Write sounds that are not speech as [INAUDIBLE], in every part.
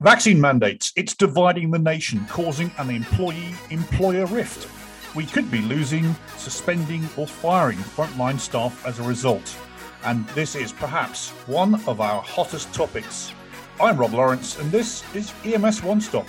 Vaccine mandates, it's dividing the nation, causing an employee employer rift. We could be losing, suspending, or firing frontline staff as a result. And this is perhaps one of our hottest topics. I'm Rob Lawrence, and this is EMS One Stop.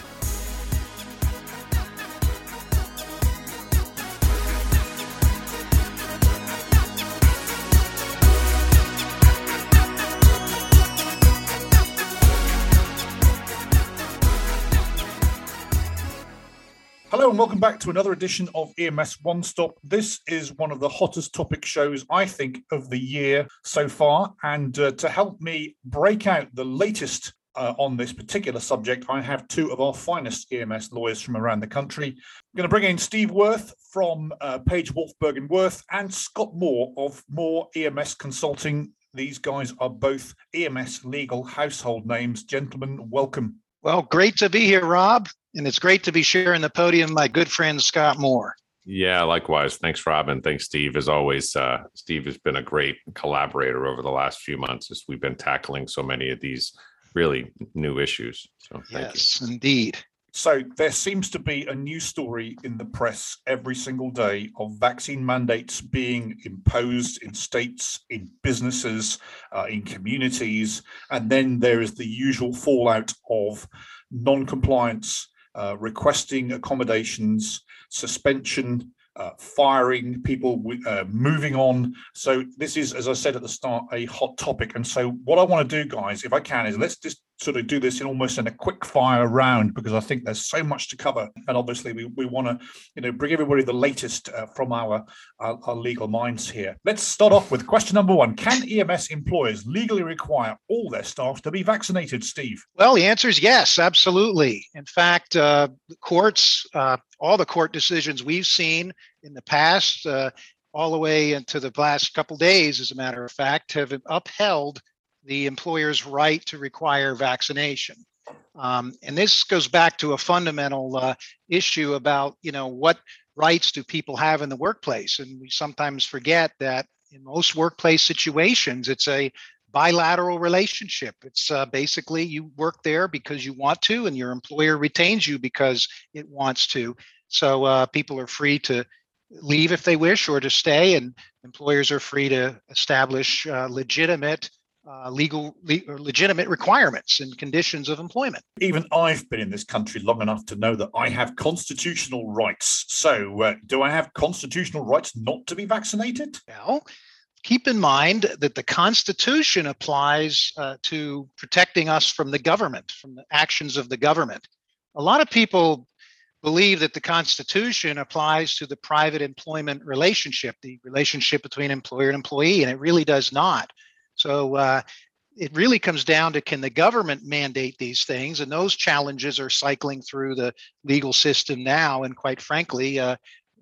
Welcome back to another edition of EMS One Stop. This is one of the hottest topic shows, I think, of the year so far. And uh, to help me break out the latest uh, on this particular subject, I have two of our finest EMS lawyers from around the country. I'm going to bring in Steve Wirth from uh, Page Wolfberg and Wirth and Scott Moore of Moore EMS Consulting. These guys are both EMS legal household names. Gentlemen, welcome. Well, great to be here, Rob and it's great to be sharing the podium my good friend Scott Moore. Yeah, likewise. Thanks, Robin. Thanks, Steve. As always, uh, Steve has been a great collaborator over the last few months as we've been tackling so many of these really new issues. So, yes, you. indeed. So, there seems to be a new story in the press every single day of vaccine mandates being imposed in states, in businesses, uh, in communities. And then there is the usual fallout of non compliance uh, requesting accommodations, suspension, uh, firing people, uh, moving on. So this is, as I said at the start, a hot topic. And so what I want to do, guys, if I can, is let's just sort of do this in almost in a quick fire round because I think there's so much to cover. And obviously, we, we want to, you know, bring everybody the latest uh, from our, our, our legal minds here. Let's start off with question number one: Can EMS employers legally require all their staff to be vaccinated? Steve. Well, the answer is yes, absolutely. In fact, uh, courts, uh, all the court decisions we've seen in the past. Uh, all the way into the last couple days, as a matter of fact, have upheld the employer's right to require vaccination. Um, and this goes back to a fundamental uh, issue about, you know, what rights do people have in the workplace? And we sometimes forget that in most workplace situations, it's a bilateral relationship. It's uh, basically you work there because you want to, and your employer retains you because it wants to. So uh, people are free to leave if they wish or to stay, and employers are free to establish uh, legitimate uh, legal, le- legitimate requirements and conditions of employment. Even I've been in this country long enough to know that I have constitutional rights. So, uh, do I have constitutional rights not to be vaccinated? Well, keep in mind that the Constitution applies uh, to protecting us from the government, from the actions of the government. A lot of people believe that the Constitution applies to the private employment relationship, the relationship between employer and employee, and it really does not. So uh, it really comes down to can the government mandate these things? And those challenges are cycling through the legal system now. And quite frankly, uh,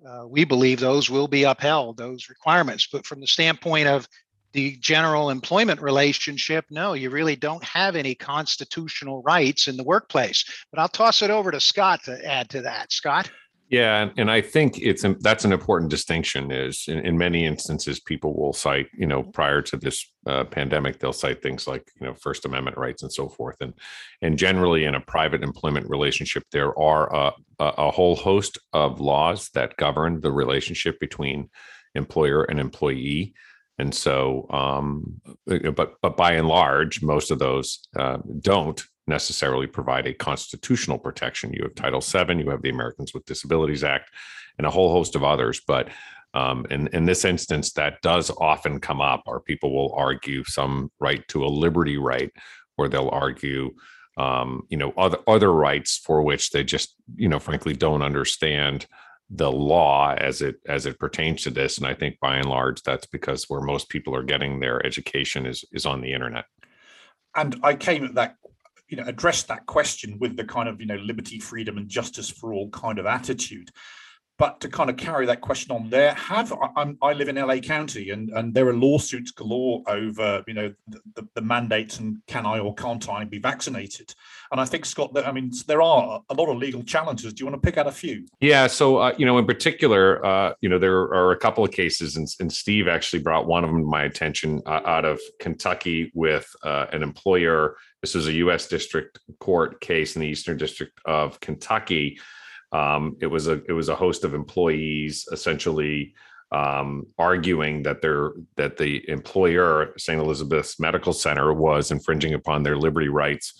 uh, we believe those will be upheld, those requirements. But from the standpoint of the general employment relationship, no, you really don't have any constitutional rights in the workplace. But I'll toss it over to Scott to add to that. Scott? Yeah, and I think it's that's an important distinction. Is in, in many instances, people will cite, you know, prior to this uh, pandemic, they'll cite things like, you know, First Amendment rights and so forth. And and generally, in a private employment relationship, there are a, a whole host of laws that govern the relationship between employer and employee. And so, um, but but by and large, most of those uh, don't necessarily provide a constitutional protection. You have Title VII, you have the Americans with Disabilities Act, and a whole host of others. But um, in, in this instance, that does often come up, or people will argue some right to a liberty right, or they'll argue, um, you know, other other rights for which they just, you know, frankly, don't understand the law as it as it pertains to this. And I think by and large, that's because where most people are getting their education is is on the internet. And I came at that you know address that question with the kind of you know liberty freedom and justice for all kind of attitude But to kind of carry that question on there, have I, I live in LA County and, and there are lawsuits galore over, you know, the, the, mandates and can I or can't I be vaccinated? And I think, Scott, that I mean, there are a lot of legal challenges. Do you want to pick out a few? Yeah. So, uh, you know, in particular, uh, you know, there are a couple of cases, and, and Steve actually brought one of them to my attention uh, out of Kentucky with uh, an employer. This was a U.S. District Court case in the Eastern District of Kentucky um, it was a it was a host of employees essentially um, arguing that their that the employer St. Elizabeth's Medical Center was infringing upon their liberty rights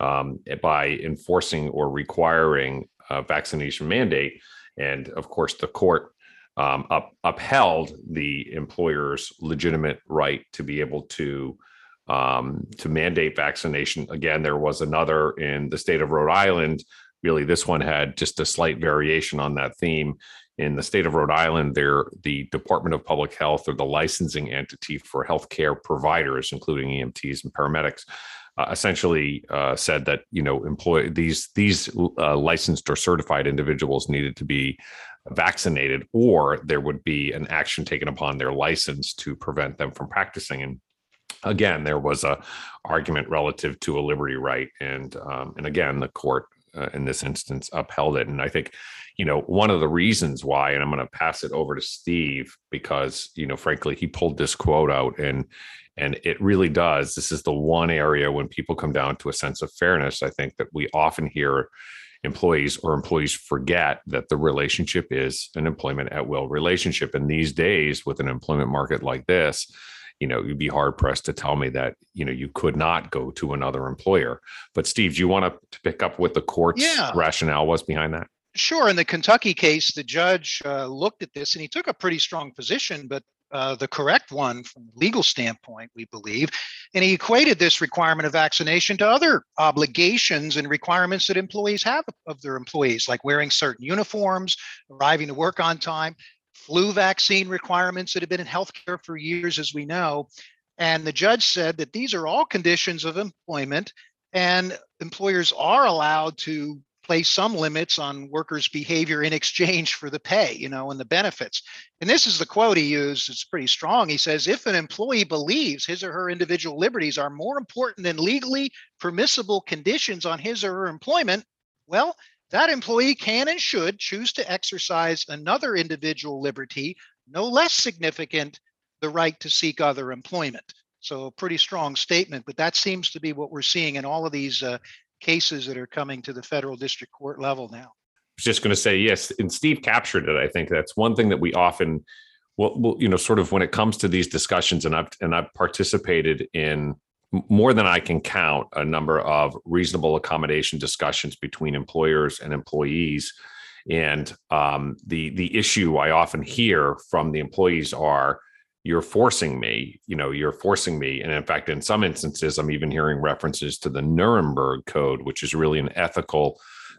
um, by enforcing or requiring a vaccination mandate, and of course the court um, up, upheld the employer's legitimate right to be able to um, to mandate vaccination. Again, there was another in the state of Rhode Island really this one had just a slight variation on that theme in the state of Rhode Island, there the Department of Public Health or the licensing entity for healthcare providers, including EMTs and paramedics, uh, essentially uh, said that you know employ these these uh, licensed or certified individuals needed to be vaccinated, or there would be an action taken upon their license to prevent them from practicing. And again, there was a argument relative to a liberty right, and um, and again, the court uh, in this instance upheld it. And I think, you know, one of the reasons why, and I'm going to pass it over to Steve because, you know, frankly, he pulled this quote out and and it really does. This is the one area when people come down to a sense of fairness. I think that we often hear employees or employees forget that the relationship is an employment at will relationship. And these days, with an employment market like this, you know you'd be hard pressed to tell me that you know you could not go to another employer but steve do you want to pick up what the court's yeah. rationale was behind that sure in the kentucky case the judge uh, looked at this and he took a pretty strong position but uh, the correct one from the legal standpoint, we believe. And he equated this requirement of vaccination to other obligations and requirements that employees have of their employees, like wearing certain uniforms, arriving to work on time flu vaccine requirements that have been in healthcare for years, as we know. And the judge said that these are all conditions of employment, and employers are allowed to place some limits on workers' behavior in exchange for the pay, you know, and the benefits. And this is the quote he used. It's pretty strong. He says, if an employee believes his or her individual liberties are more important than legally permissible conditions on his or her employment, well, that employee can and should choose to exercise another individual liberty, no less significant, the right to seek other employment. So, a pretty strong statement, but that seems to be what we're seeing in all of these uh, cases that are coming to the federal district court level now. I was just going to say, yes, and Steve captured it. I think that's one thing that we often, well, well, you know, sort of when it comes to these discussions, and I've and I've participated in more than I can count a number of reasonable accommodation discussions between employers and employees. And um, the the issue I often hear from the employees are, "You're forcing me. You know, you're forcing me." And in fact, in some instances, I'm even hearing references to the Nuremberg Code, which is really an ethical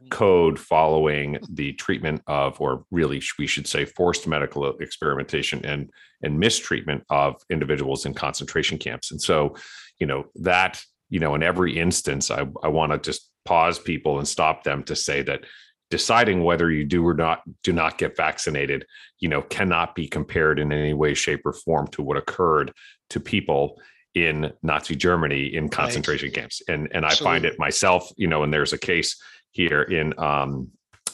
code following the treatment of, or really we should say, forced medical experimentation and and mistreatment of individuals in concentration camps. And so, you know, that you know, in every instance, I I want to just pause people and stop them to say that deciding whether you do or not do not get vaccinated you know cannot be compared in any way shape or form to what occurred to people in Nazi Germany in concentration right. camps. And and I find it myself, you know, and there's a case here in um,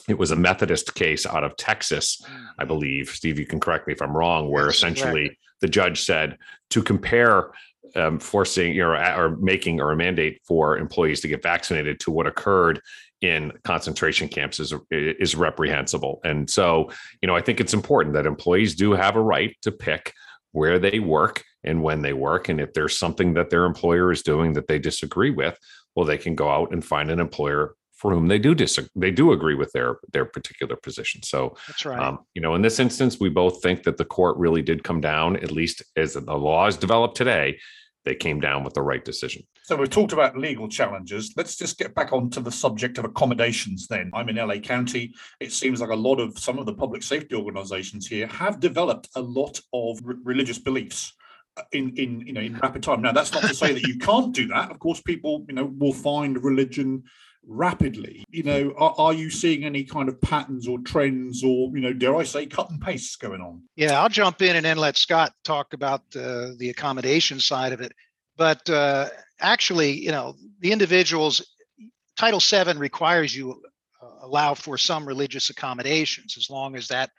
it was a Methodist case out of Texas, I mm. believe. Steve, you can correct me if I'm wrong, where essentially the judge said to compare um, forcing you know, or making or a mandate for employees to get vaccinated to what occurred in concentration camps is is reprehensible. And so, you know, I think it's important that employees do have a right to pick where they work and when they work. And if there's something that their employer is doing that they disagree with, well, they can go out and find an employer for whom they do disagree, they do agree with their their particular position. So that's right. Um, you know, in this instance, we both think that the court really did come down, at least as the law is developed today. They came down with the right decision. So we've talked about legal challenges. Let's just get back onto the subject of accommodations. Then I'm in LA County. It seems like a lot of some of the public safety organisations here have developed a lot of r- religious beliefs uh, in in you know in rapid time. Now that's not to say that you can't do that. Of course, people you know will find religion rapidly. You know, are, are, you seeing any kind of patterns or trends or, you know, dare I say, cut and paste going on? Yeah, I'll jump in and then let Scott talk about uh, the accommodation side of it. But uh, actually, you know, the individuals, Title VII requires you uh, allow for some religious accommodations as long as that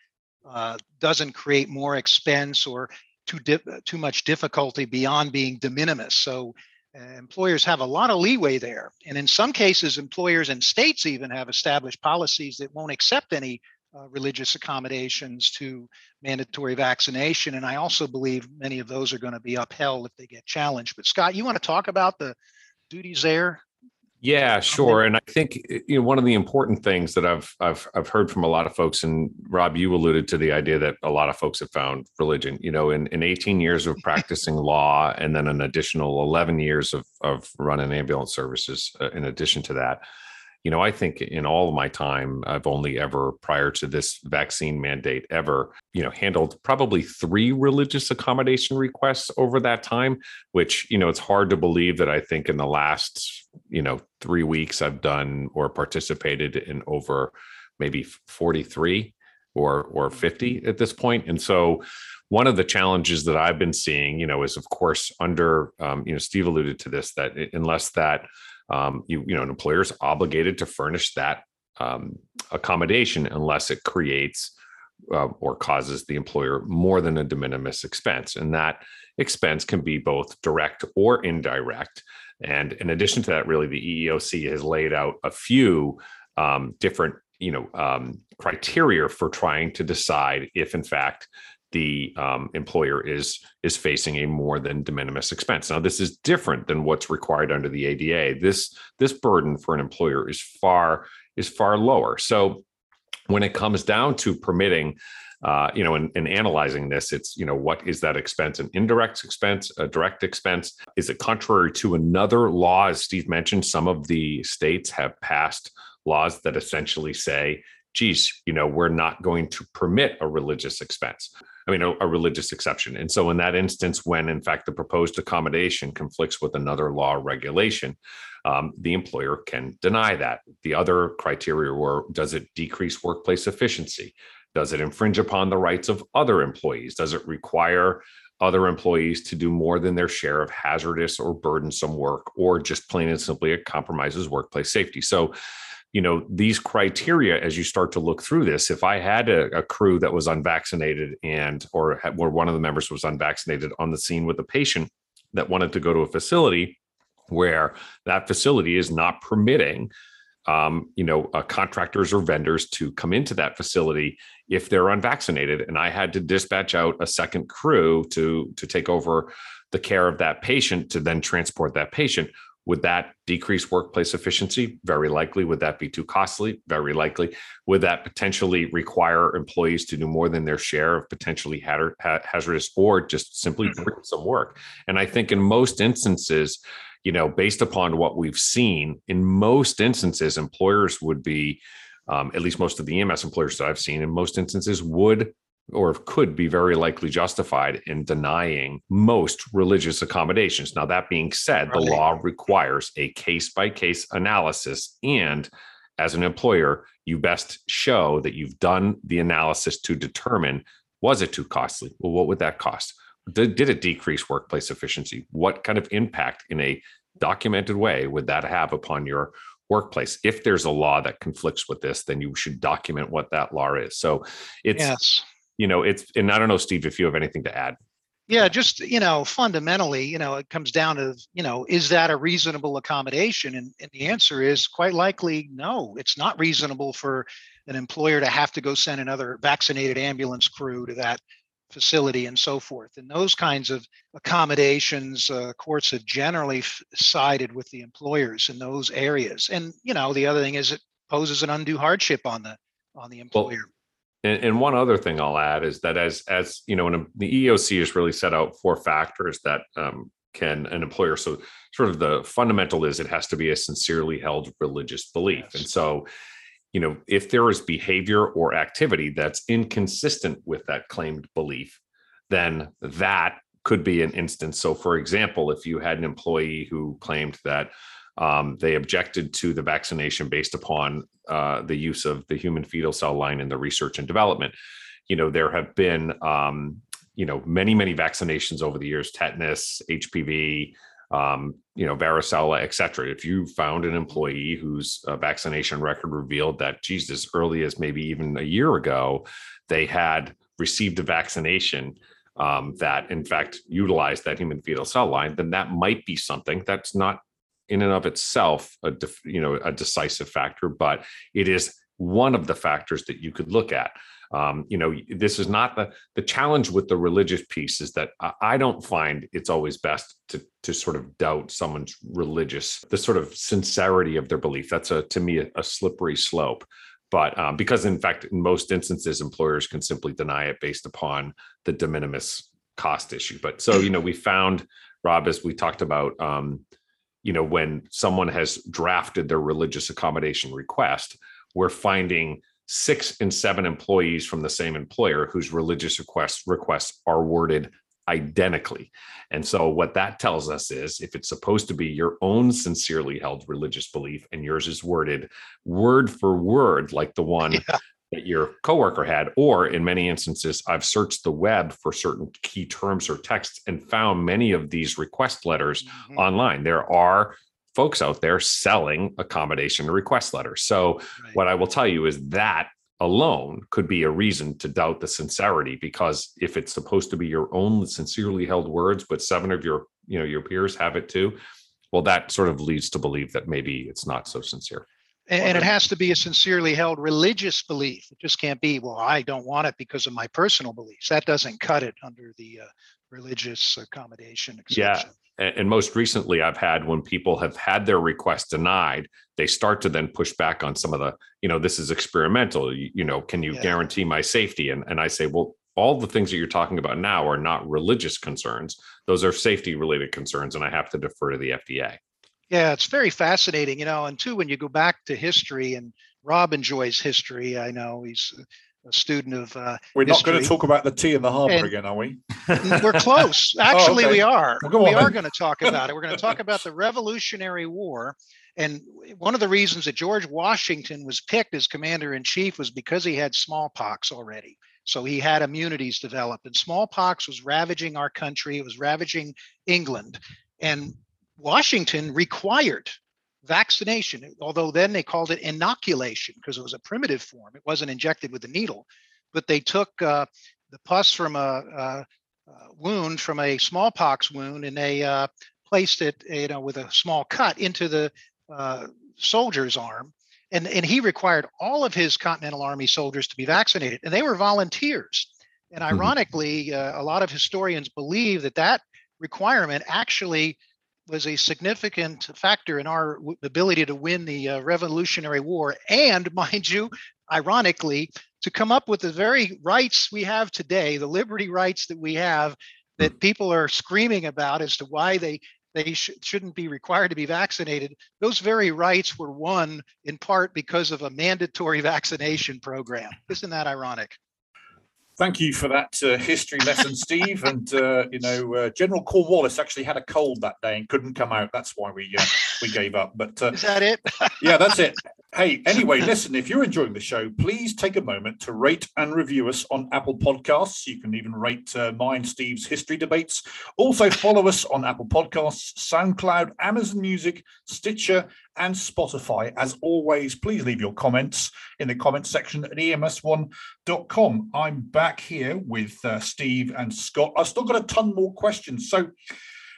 uh, doesn't create more expense or too di- too much difficulty beyond being de minimis. So uh, employers have a lot of leeway there, and in some cases, employers and states even have established policies that won't accept any uh, religious accommodations to mandatory vaccination. And I also believe many of those are going to be upheld if they get challenged. But Scott, you want to talk about the duties there? Yeah, sure. And I think you know one of the important things that I've I've I've heard from a lot of folks, and Rob, you alluded to the idea that a lot of folks have found religion. You know, in, in 18 years of practicing [LAUGHS] law, and then an additional 11 years of of running ambulance services, uh, in addition to that, you know, I think in all of my time, I've only ever, prior to this vaccine mandate, ever, you know, handled probably three religious accommodation requests over that time, which, you know, it's hard to believe that I think in the last, you know, three weeks I've done or participated in over maybe 43 or or 50 at this point. And so one of the challenges that I've been seeing, you know, is of course under, um, you know, Steve alluded to this, that unless that um, you, you know, an employer is obligated to furnish that um, accommodation unless it creates uh, or causes the employer more than a de minimis expense. And that expense can be both direct or indirect. And in addition to that, really, the EEOC has laid out a few um, different, you know, um, criteria for trying to decide if, in fact, the um, employer is is facing a more than de minimis expense. Now, this is different than what's required under the ADA. This this burden for an employer is far is far lower. So, when it comes down to permitting, uh, you know, and, and analyzing this, it's you know what is that expense? An indirect expense, a direct expense? Is it contrary to another law? As Steve mentioned, some of the states have passed laws that essentially say geez, you know, we're not going to permit a religious expense. I mean, a, a, religious exception. And so, in that instance, when in fact the proposed accommodation conflicts with another law or regulation, um, the employer can deny that. The other criteria were does it decrease workplace efficiency? Does it infringe upon the rights of other employees? Does it require other employees to do more than their share of hazardous or burdensome work, or just plain and simply it compromises workplace safety? So, you know these criteria as you start to look through this if i had a, a crew that was unvaccinated and or where one of the members was unvaccinated on the scene with a patient that wanted to go to a facility where that facility is not permitting um, you know uh, contractors or vendors to come into that facility if they're unvaccinated and i had to dispatch out a second crew to to take over the care of that patient to then transport that patient would that decrease workplace efficiency? Very likely. Would that be too costly? Very likely. Would that potentially require employees to do more than their share of potentially hazardous or just simply mm-hmm. bring some work? And I think in most instances, you know, based upon what we've seen, in most instances, employers would be, um, at least most of the EMS employers that I've seen, in most instances, would or could be very likely justified in denying most religious accommodations. Now, that being said, the law requires a case by case analysis. And as an employer, you best show that you've done the analysis to determine was it too costly? Well, what would that cost? Did, did it decrease workplace efficiency? What kind of impact in a documented way would that have upon your workplace. If there's a law that conflicts with this, then you should document what that law is. So it's yes you know, it's, and I don't know, Steve, if you have anything to add. Yeah, just, you know, fundamentally, you know, it comes down to, you know, is that a reasonable accommodation? And, and the answer is quite likely no, it's not reasonable for an employer to have to go send another vaccinated ambulance crew to that facility and so forth. And those kinds of accommodations, uh, courts have generally f- sided with the employers in those areas. And you know, the other thing is it poses an undue hardship on the on the employer. Well, and, and, one other thing I'll add is that as as you know, a, the EOC has really set out four factors that um, can an employer. So sort of the fundamental is it has to be a sincerely held religious belief, yes. and so you know if there is behavior or activity that's inconsistent with that claimed belief, then that could be an instance. So, for example, if you had an employee who claimed that Um, they objected to the vaccination based upon uh, the use of the human fetal cell line in the research and development. You know, there have been, um, you know, many, many vaccinations over the years, tetanus, HPV, um, you know, varicella, et cetera. If you found an employee whose uh, vaccination record revealed that, geez, as early as maybe even a year ago, they had received a vaccination um, that, in fact, utilized that human fetal cell line, then that might be something that's not in and of itself a you know a decisive factor, but it is one of the factors that you could look at. Um, you know, this is not the the challenge with the religious piece is that I don't find it's always best to to sort of doubt someone's religious, the sort of sincerity of their belief. That's a to me a, a slippery slope. But um, because in fact, in most instances, employers can simply deny it based upon the de minimis cost issue. But so you know, we found Rob as we talked about. Um, you know, when someone has drafted their religious accommodation request, we're finding six and seven employees from the same employer whose religious requests requests are worded identically. And so what that tells us is if it's supposed to be your own sincerely held religious belief and yours is worded word for word like the one [LAUGHS] yeah that your coworker had or in many instances i've searched the web for certain key terms or texts and found many of these request letters mm-hmm. online there are folks out there selling accommodation request letters so right. what i will tell you is that alone could be a reason to doubt the sincerity because if it's supposed to be your own sincerely held words but seven of your you know your peers have it too well that sort of leads to believe that maybe it's not so sincere and, it has to be a sincerely held religious belief. It just can't be, well, I don't want it because of my personal beliefs. That doesn't cut it under the uh, religious accommodation exception. Yeah. And most recently, I've had when people have had their request denied, they start to then push back on some of the, you know, this is experimental. You, you know, can you yeah. guarantee my safety? And, and I say, well, all the things that you're talking about now are not religious concerns. Those are safety related concerns. And I have to defer to the FDA. Yeah, it's very fascinating, you know. And two, when you go back to history, and Rob enjoys history. I know he's a student of. Uh, we're not going to talk about the tea in the harbor and again, are we? We're [LAUGHS] close. Actually, oh, okay. we are. Well, we are going to talk about it. We're going to talk about the Revolutionary War. And one of the reasons that George Washington was picked as commander in chief was because he had smallpox already. So he had immunities developed, and smallpox was ravaging our country. It was ravaging England. And Washington required vaccination, although then they called it inoculation because it was a primitive form. It wasn't injected with a needle, but they took uh, the pus from a, a, wound, from a smallpox wound, and they uh, placed it, you know, with a small cut into the uh, soldier's arm. And, and he required all of his Continental Army soldiers to be vaccinated, and they were volunteers. And mm-hmm. ironically, mm-hmm. a lot of historians believe that that requirement actually was a significant factor in our ability to win the uh, Revolutionary War, and [LAUGHS] mind you, ironically, to come up with the very rights we have today, the liberty rights that we have, that people are screaming about as to why they they sh- shouldn't be required to be vaccinated. Those very rights were won in part because of a mandatory [LAUGHS] vaccination program. Isn't that ironic? Thank you for that uh, history lesson, Steve. And uh, you know, uh, General Cornwallis actually had a cold that day and couldn't come out. That's why we uh, we gave up. But uh, is that it? [LAUGHS] yeah, that's it. Hey, anyway, listen, if you're enjoying the show, please take a moment to rate and review us on Apple Podcasts. You can even rate uh, mine, Steve's history debates. Also, follow us on Apple Podcasts, SoundCloud, Amazon Music, Stitcher, and Spotify. As always, please leave your comments in the comments section at ems1.com. I'm back here with uh, Steve and Scott. I've still got a ton more questions. So,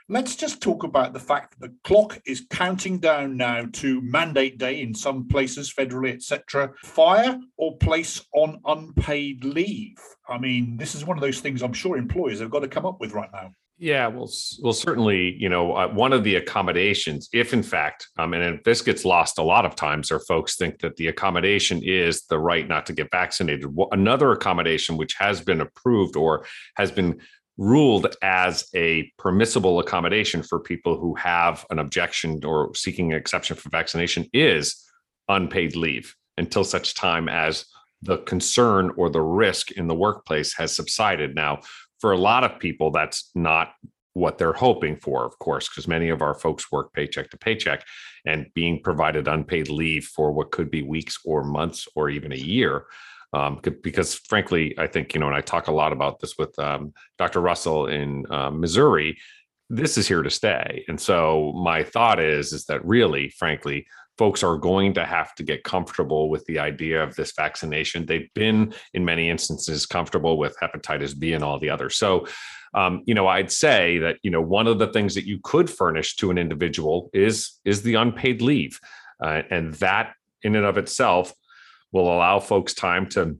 Let's just talk about the fact that the clock is counting down now to mandate day in some places, federally, etc. Fire or place on unpaid leave. I mean, this is one of those things I'm sure employers have got to come up with right now. Yeah, well, well, certainly, you know, uh, one of the accommodations, if in fact, um, and this gets lost a lot of times, or folks think that the accommodation is the right not to get vaccinated. Another accommodation which has been approved or has been ruled as a permissible accommodation for people who have an objection or seeking an exception for vaccination is unpaid leave until such time as the concern or the risk in the workplace has subsided. Now, for a lot of people, that's not what they're hoping for, of course, because many of our folks work paycheck to paycheck and being provided unpaid leave for what could be weeks or months or even a year. Um, because frankly, I think, you know, and I talk a lot about this with um, Dr. Russell in uh, Missouri, this is here to stay. And so my thought is, is that really, frankly, folks are going to have to get comfortable with the idea of this vaccination. They've been, in many instances, comfortable with hepatitis B and all the others. So, um, you know, I'd say that you know one of the things that you could furnish to an individual is is the unpaid leave, uh, and that in and of itself will allow folks time to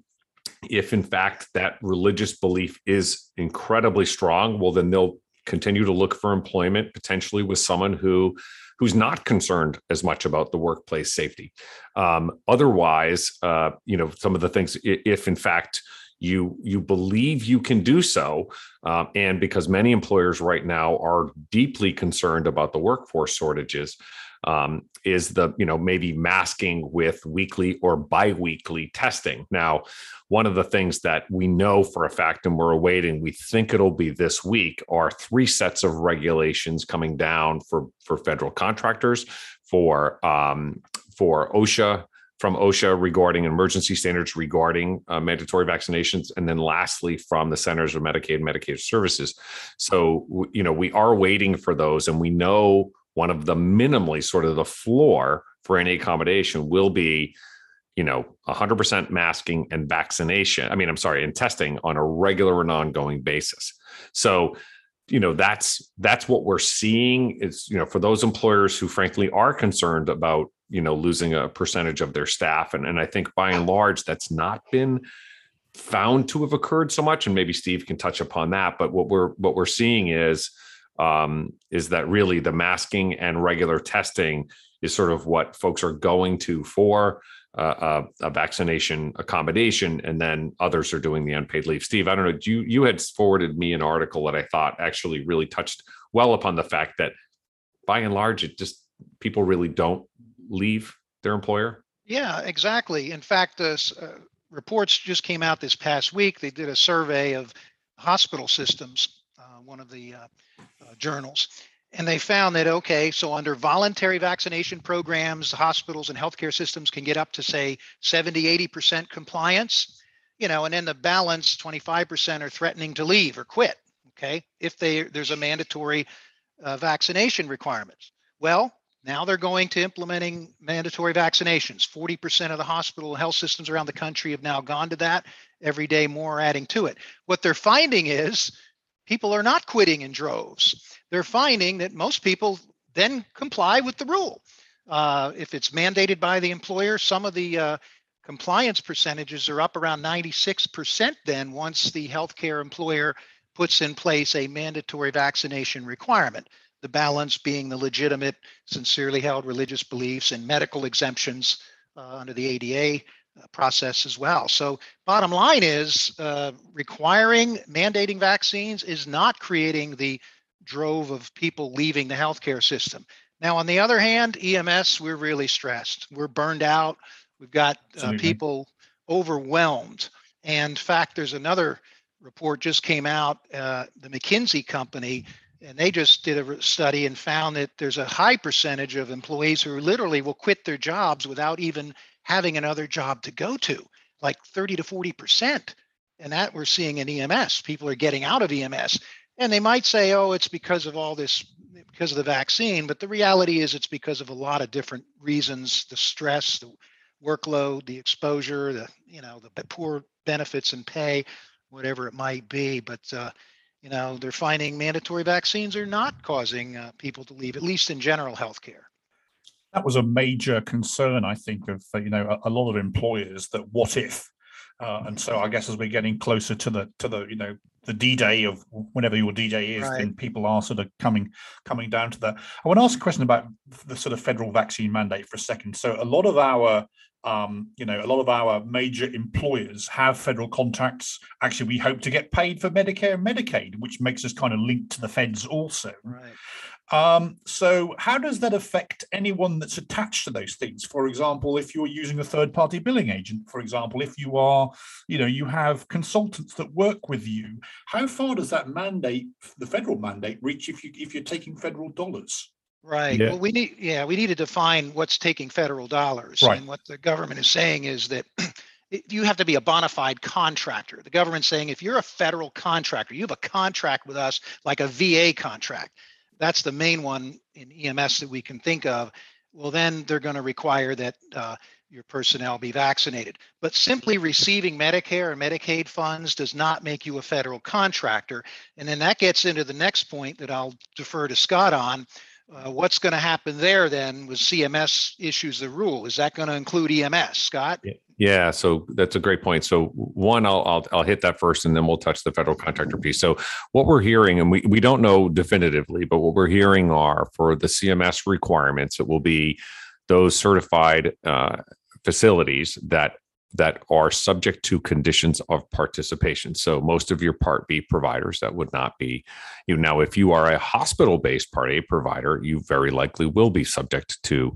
if in fact that religious belief is incredibly strong well then they'll continue to look for employment potentially with someone who who's not concerned as much about the workplace safety. Um, otherwise, uh, you know, some of the things, if in fact you you believe you can do so, uh, and because many employers right now are deeply concerned about the workforce shortages, um, is the you know maybe masking with weekly or biweekly testing. Now, one of the things that we know for a fact and we're awaiting, we think it'll be this week, are three sets of regulations coming down for for federal contractors, for um, for OSHA from OSHA regarding emergency standards regarding uh, mandatory vaccinations, and then lastly from the Centers for Medicaid and Medicaid Services. So, you know, we are waiting for those, and we know one of the minimally sort of the floor for any accommodation will be you know 100% masking and vaccination i mean i'm sorry and testing on a regular and ongoing basis. So you know that's that's what we're seeing. Is you know for those employers who frankly are concerned about you know losing a percentage of their staff and, and i think by and large that's not been found to have occurred so much and maybe steve can touch upon that but what we're what we're seeing is um, is that really the masking and regular testing is sort of what folks are going to for uh, a, a, vaccination accommodation, and then others are doing the unpaid leave. Steve, I don't know. You you had forwarded me an article that I thought actually really touched well upon the fact that by and large, it just people really don't leave their employer. Yeah, exactly. In fact, this uh, reports just came out this past week. They did a survey of hospital systems, uh, one of the uh, uh, journals. And they found that, okay, so under voluntary vaccination programs, hospitals and healthcare systems can get up to, say, 70, 80% compliance, you know, and then the balance, 25% are threatening to leave or quit, okay, if they, there's a mandatory uh, vaccination requirements. Well, now they're going to implementing mandatory vaccinations. 40% of the hospital health systems around the country have now gone to that. Every day more adding to it. What they're finding is people are not quitting in droves. They're finding that most people then comply with the rule. Uh, if it's mandated by the employer, some of the uh, compliance percentages are up around 96% then once the healthcare employer puts in place a mandatory vaccination requirement. The balance being the legitimate, sincerely held religious beliefs and medical exemptions uh, under the ADA process as well. So, bottom line is uh, requiring mandating vaccines is not creating the drove of people leaving the healthcare system. Now, on the other hand, EMS, we're really stressed. We're burned out. We've got uh, people overwhelmed. And in fact, there's another report just came out, uh, the McKinsey company, and they just did a study and found that there's a high percentage of employees who literally will quit their jobs without even having another job to go to, like 30 to 40%. And that we're seeing in EMS. People are getting out of EMS. And they might say, oh, it's because of all this, because of the vaccine. But the reality is it's because of a lot of different reasons the stress, the workload, the exposure, the, you know, the poor benefits and pay, whatever it might be. But, uh, you know, they're finding mandatory vaccines are not causing uh, people to leave, at least in general healthcare that was a major concern, I think, of you know a, a lot of employers that what if, uh, and so I guess as we're getting closer to the to the you know the D day of whenever your D day is, right. then people are sort of coming coming down to that. I want to ask a question about the sort of federal vaccine mandate for a second. So a lot of our um, you know, a lot of our major employers have federal contracts. Actually, we hope to get paid for Medicare and Medicaid, which makes us kind of linked to the feds also. Right. Um, so how does that affect anyone that's attached to those things? For example, if you're using a third party billing agent, for example, if you are, you know, you have consultants that work with you, how far does that mandate, the federal mandate, reach if you if you're taking federal dollars? Right. Yeah. Well, we need, yeah, we need to define what's taking federal dollars. Right. And what the government is saying is that [CLEARS THROAT] you have to be a bona fide contractor. The government's saying if you're a federal contractor, you have a contract with us like a VA contract. That's the main one in EMS that we can think of. Well, then they're going to require that uh, your personnel be vaccinated. But simply receiving Medicare and Medicaid funds does not make you a federal contractor. And then that gets into the next point that I'll defer to Scott on. Uh, what's going to happen there then with CMS issues the rule? Is that going to include EMS, Scott? Yeah, so that's a great point. So one, I'll, I'll I'll hit that first, and then we'll touch the federal contractor piece. So what we're hearing, and we we don't know definitively, but what we're hearing are for the CMS requirements, it will be those certified uh, facilities that that are subject to conditions of participation. So most of your Part B providers that would not be you. Now, if you are a hospital-based Part A provider, you very likely will be subject to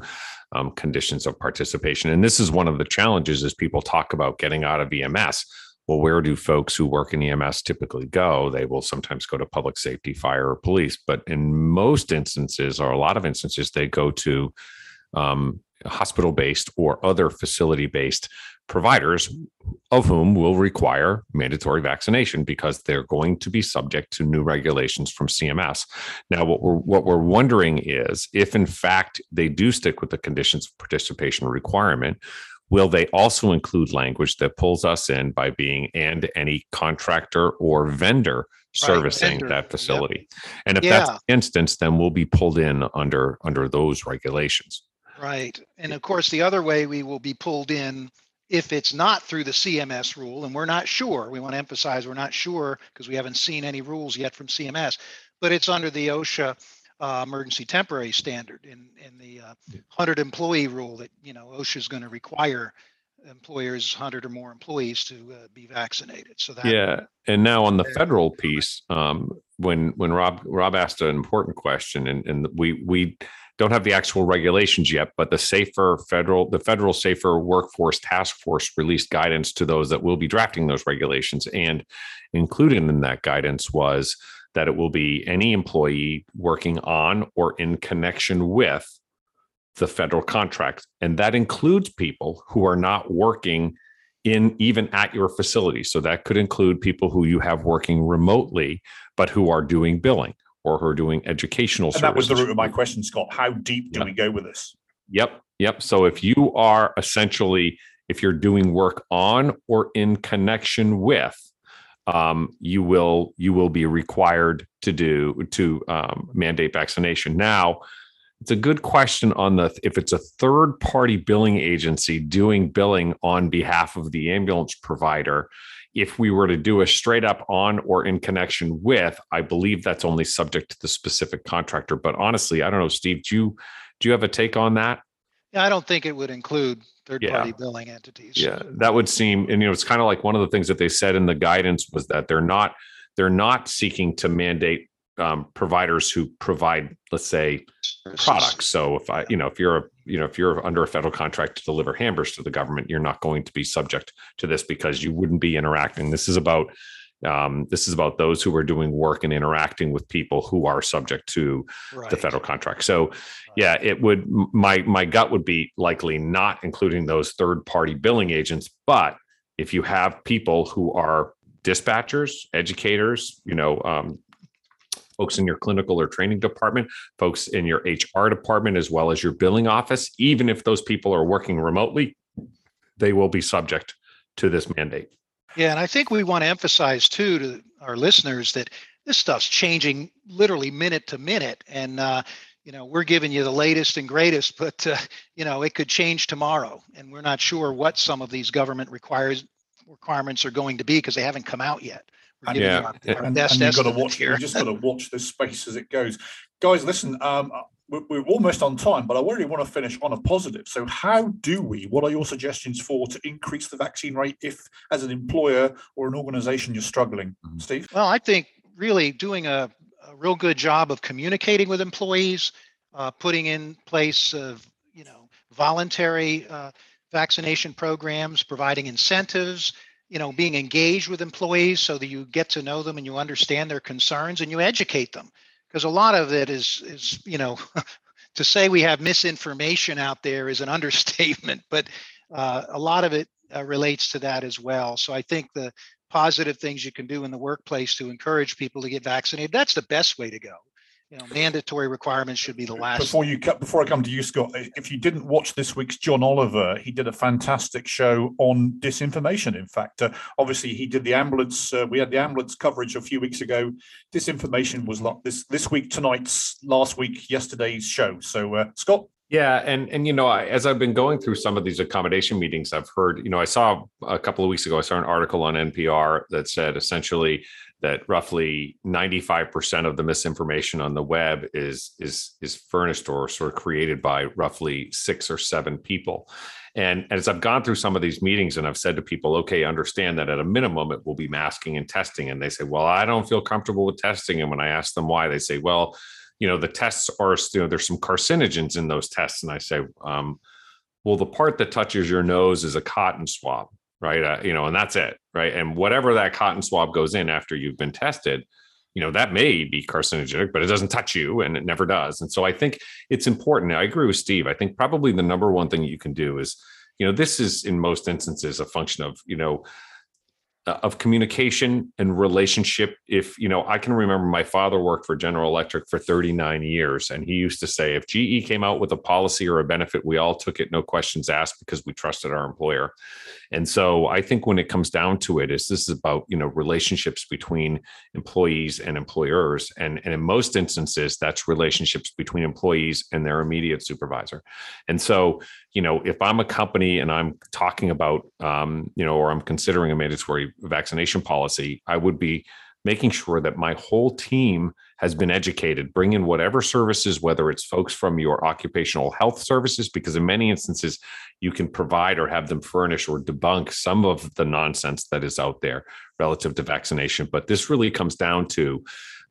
um, conditions of participation. And this is one of the challenges as people talk about getting out of EMS. Well, where do folks who work in EMS typically go? They will sometimes go to public safety, fire, or police. But in most instances, or a lot of instances, they go to um, hospital based or other facility based providers, of whom will require mandatory vaccination because they're going to be subject to new regulations from CMS. Now, what we're what we're wondering is if, in fact, they do stick with the conditions of participation requirement, will they also include language that pulls us in by being and any contractor or vendor servicing vendor. that Yep. facility? And if that's the instance, then we'll be pulled in under under those regulations. Right. And of course, the other way we will be pulled in if it's not through the CMS rule, and we're not sure, we want to emphasize we're not sure because we haven't seen any rules yet from CMS, but it's under the OSHA uh, emergency temporary standard in, in the uh, 100 employee rule that, you know, OSHA is going to require employers 100 or more employees to uh, be vaccinated. So that, Yeah, and now on the federal piece, um, when when Rob Rob asked an important question, and and we we don't have the actual regulations yet, but the safer federal the federal safer workforce task force released guidance to those that will be drafting those regulations, and included in that guidance was that it will be any employee working on or in connection with the federal contract, and that includes people who are not working in even at your facility. So that could include people who you have working remotely, but who are doing billing or who are doing educational And that was the root of my question, Scott. How deep do we go with this? Yep. Yep. So if you are essentially, if you're doing work on or in connection with, um, you will you will be required to do to um, mandate vaccination. Now, it's a good question on the if it's a third party billing agency doing billing on behalf of the ambulance provider. If we were to do a straight up on or in connection with, I believe that's only subject to the specific contractor. But honestly, I don't know, Steve. Do you do you have a take on that? yeah, I don't think it would include third-party billing entities. Yeah, that would seem, and you know, it's kind of like one of the things that they said in the guidance was that they're not they're not seeking to mandate um, providers who provide, let's say, products. So if I, you know, if you're a, you know, if you're under a federal contract to deliver hamburgers to the government, you're not going to be subject to this because you wouldn't be interacting. This is about um, this is about those who are doing work and interacting with people who are subject to the federal contract. So yeah, it would my my gut would be likely not including those third party billing agents, but if you have people who are dispatchers, educators, you know, um, folks in your clinical or training department, folks in your HR department, as well as your billing office, even if those people are working remotely, they will be subject to this mandate. Yeah, and I think we want to emphasize too to our listeners that this stuff's changing literally minute to minute, and uh, you know we're giving you the latest and greatest, [LAUGHS] but uh, you know it could change tomorrow, and we're not sure what some of these government requires requirements are going to be because they haven't come out yet. We're And- Yeah. you our- And- our and, best you've got to watch. here. We just got to watch this space as it goes, guys. Listen, um, we're, we're almost on time, but I really want to finish on a positive. So, how do we? What are your suggestions for to increase the vaccine rate if, as an employer or an organisation, you're struggling, Mhm. Steve? Well, I think really doing a, a real good job of communicating with employees, uh, putting in place of you know voluntary uh, vaccination programs, providing incentives, you know, being engaged with employees so that you get to know them and you understand their concerns and you educate them. Because a lot of it is is you know [LAUGHS] to say we have misinformation out there is an [LAUGHS] understatement, but uh, a lot of it uh, relates to that as well. So I think the positive things you can do in the workplace to encourage people to get vaccinated, that's the best way to go you know, mandatory requirements should be the last. Before you cut, before I come to you, Scott, if you didn't watch this week's John Oliver, he did a fantastic show on disinformation. In fact, uh, obviously he did the ambulance. Uh, we had the ambulance coverage a few weeks ago. Disinformation was like this this week, tonight's, last week, yesterday's show. So, uh, Scott. Yeah, and and you know, I, as I've been going through some of these accommodation meetings, I've heard, you know, I saw a couple of weeks ago, I saw an article on NPR that said essentially that roughly 95% of the misinformation on the web is is is furnished or sort of created by roughly six or seven people. And as I've gone through some of these meetings and I've said to people, okay, understand that at a minimum it will be masking and testing. And they say, well, I don't feel comfortable with testing. And when I ask them why, they say, well, you know, the tests are, you know, there's some carcinogens in those tests. And I say, um, well, the part that touches your nose is a cotton swab right? Uh, you know, and that's it, right? And whatever that cotton swab goes in after you've been tested, you know, that may be carcinogenic, but it doesn't touch you and it never does. And so I think it's important. I agree with Steve. I think probably the number one thing you can do is, you know, this is in most instances a function of, you know, of communication and relationship. If you know i can remember my father worked for general electric for 39 years and he used to say if ge came out with a policy or a benefit we all took it no questions asked because we trusted our employer. And so i think when it comes down to it is this is about you know relationships between employees and employers and, and in most instances that's relationships between employees and their immediate supervisor. And so you know if i'm a company and i'm talking about um, you know or i'm considering a mandatory vaccination policy, I would be making sure that my whole team has been educated, bring in whatever services, whether it's folks from your occupational health services, because in many instances, you can provide or have them furnish or debunk some of the nonsense that is out there relative to vaccination. But this really comes down to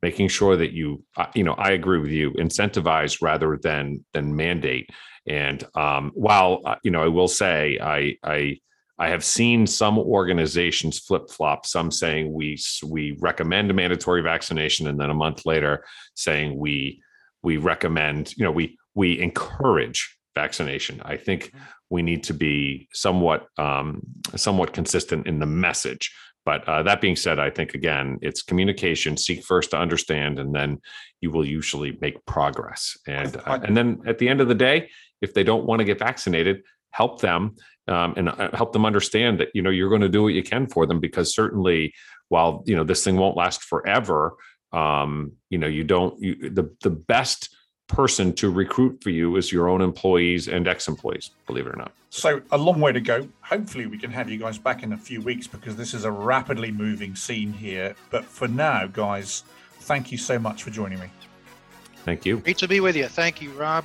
making sure that you, uh, you know, I agree with you, incentivize rather than than mandate. And um, while uh, you know, I will say, I I I have seen some organizations flip flop, some saying we we recommend a mandatory vaccination, and then a month later saying we we recommend, you know, we we encourage vaccination. I think mm-hmm. we need to be somewhat um, somewhat consistent in the message. But uh, that being said, I think again, it's communication. Seek first to understand, and then you will usually make progress. And uh, and then at the end of the day, if they don't want to get vaccinated, help them um, and uh, help them understand that you know you're going to do what you can for them because certainly while you know this thing won't last forever um, you know you don't you, the the best person to recruit for you is your own employees and ex-employees believe it or not. So a long way to go. Hopefully we can have you guys back in a few weeks because this is a rapidly moving scene here. But for now guys thank you so much for joining me. Thank you. Great to be with you. Thank you rob